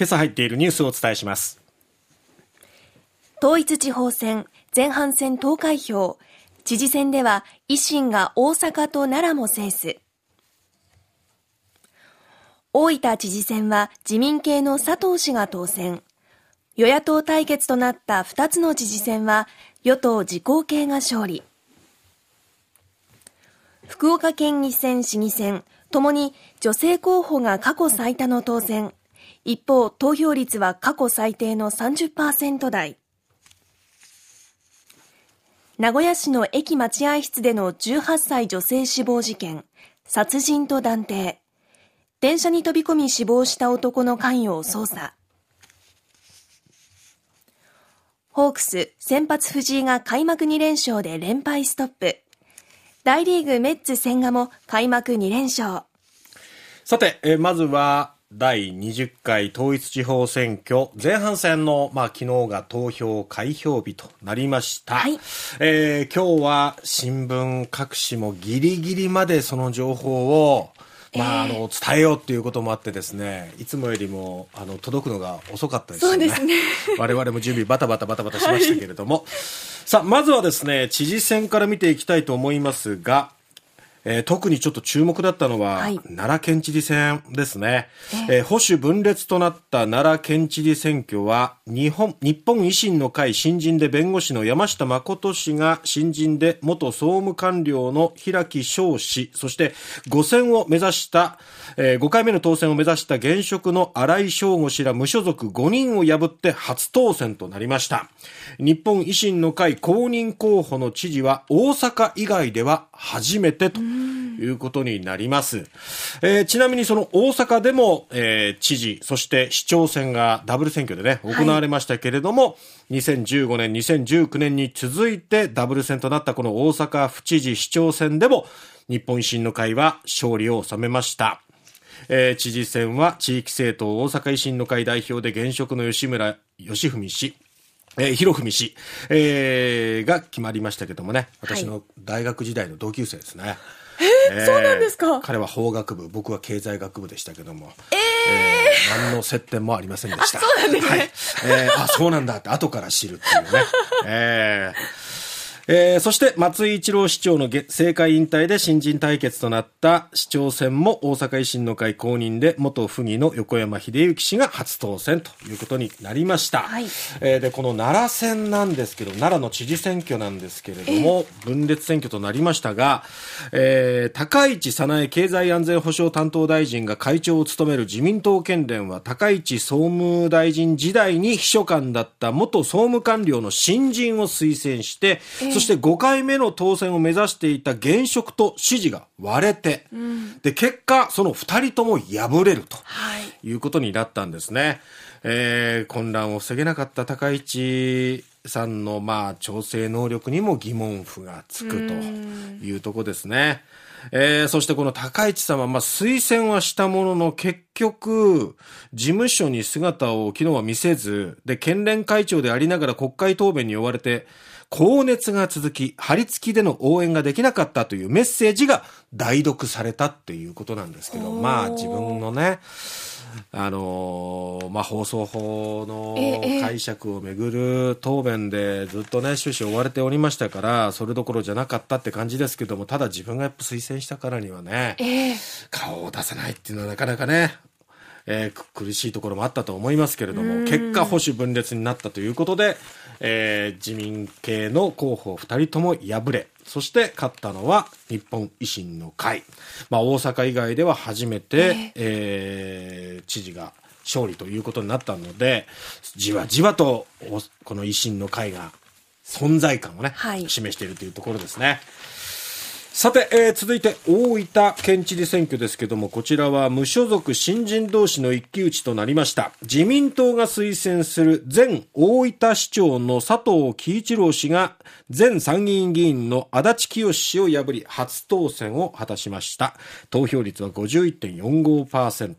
今朝入っているニュースをお伝えします。統一地方選前半戦投開票。知事選では維新が大阪と奈良も制す。大分知事選は自民系の佐藤氏が当選。与野党対決となった2つの知事選は与党自公系が勝利。福岡県議選市議選。ともに女性候補が過去最多の当選。一方投票率は過去最低の30%台。名古屋市の駅待合室での18歳女性死亡事件。殺人と断定。電車に飛び込み死亡した男の関与を捜査。ホークス先発藤井が開幕2連勝で連敗ストップ。大リーグメッツ千賀も開幕2連勝。さて、えまずは第20回統一地方選挙前半戦の、まあ、昨日が投票開票日となりました、はい、えー、今日は新聞各紙もギリギリまでその情報をまあ、あの伝えようっていうこともあってですねいつもよりもあの届くのが遅かったですよね。そうですね。我々も準備バタバタバタバタしましたけれども、はい、さあまずはですね知事選から見ていきたいと思いますがえー、特にちょっと注目だったのは、はい、奈良県知事選ですね、えー、保守分裂となった奈良県知事選挙は日本日本維新の会新人で弁護士の山下誠氏が新人で元総務官僚の平木翔氏そして5選を目指した、えー、5回目の当選を目指した現職の新井翔吾氏ら無所属5人を破って初当選となりました。日本維新の会公認候補の知事は大阪以外では初めてということになります。えー、ちなみにその大阪でも、えー、知事、そして市長選がダブル選挙でね、行われましたけれども、はい、2015年、2019年に続いてダブル選となったこの大阪府知事市長選でも、日本維新の会は勝利を収めました。えー、知事選は地域政党大阪維新の会代表で現職の吉村義文氏、えー、広文氏、えー、が決まりましたけどもね、私の大学時代の同級生ですね。えー、そうなんですか？彼は法学部、僕は経済学部でしたけども。えー、えー、何の接点もありませんでした。そうなんですね。はい。えー、あ、そうなんだって後から知るっていうね。えーえー、そして松井一郎市長の政界引退で新人対決となった市長選も大阪維新の会公認で元府議の横山秀幸氏が初当選ということになりました、はい、えー、でこの奈良選なんですけど奈良の知事選挙なんですけれども分裂選挙となりましたが、えー、高市早苗経済安全保障担当大臣が会長を務める自民党県連は高市総務大臣時代に秘書官だった元総務官僚の新人を推薦して、えーそして5回目の当選を目指していた現職と支持が割れて、うん、で、結果、その2人とも敗れるということになったんですね。はい、えー、混乱を防げなかった高市さんの、まあ、調整能力にも疑問符がつくというとこですね。えー、そしてこの高市さんは、まあ、推薦はしたものの、結局、事務所に姿を昨日は見せず、で、県連会長でありながら国会答弁に追われて、高熱が続き、張り付きでの応援ができなかったというメッセージが代読されたっていうことなんですけど、まあ自分のね、あのー、まあ、放送法の解釈をめぐる答弁でずっとね、終始追われておりましたから、それどころじゃなかったって感じですけども、ただ自分がやっぱ推薦したからにはね、顔を出せないっていうのはなかなかね、えー、苦しいところもあったと思いますけれども、結果保守分裂になったということで、えー、自民系の候補2人とも敗れ、そして勝ったのは日本維新の会。まあ、大阪以外では初めて、えー、知事が勝利ということになったので、じわじわとこの維新の会が存在感をね、はい、示しているというところですね。さて、えー、続いて大分県知事選挙ですけどもこちらは無所属新人同士の一騎打ちとなりました。自民党が推薦する前大分市長の佐藤喜一郎氏が前参議院議員の足立清氏を破り初当選を果たしました。投票率は51.45%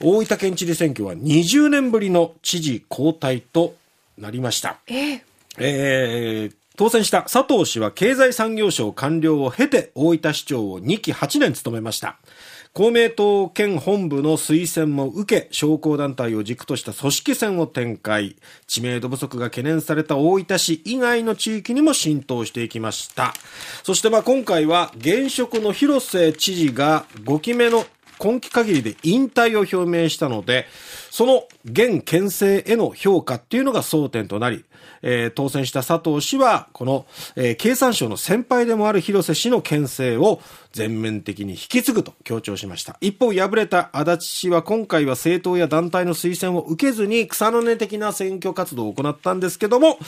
大分県知事選挙は20年ぶりの知事交代となりました。えー、えー当選した佐藤氏は経済産業省官僚を経て大分市長を2期8年務めました。公明党県本部の推薦も受け、商工団体を軸とした組織戦を展開。知名度不足が懸念された大分市以外の地域にも浸透していきました。そしてまあ今回は現職の広瀬知事が5期目の今期限りで引退を表明したので、その現県政への評価っていうのが争点となり、えー、当選した佐藤氏は、この、えー、経産省の先輩でもある広瀬氏の県政を全面的に引き継ぐと強調しました。一方、敗れた足立氏は今回は政党や団体の推薦を受けずに草の根的な選挙活動を行ったんですけども、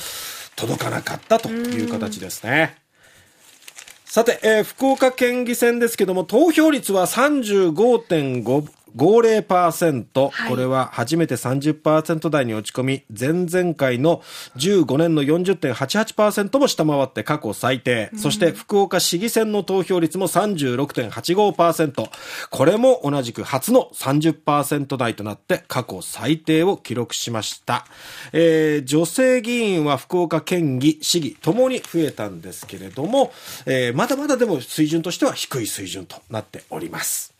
届かなかったという形ですね。さて、えー、福岡県議選ですけども、投票率は35.5 50%、はい、これは初めて30%台に落ち込み、前々回の15年の40.88%も下回って過去最低。うん、そして福岡市議選の投票率も36.85%。これも同じく初の30%台となって過去最低を記録しました。えー、女性議員は福岡県議、市議ともに増えたんですけれども、えー、まだまだでも水準としては低い水準となっております。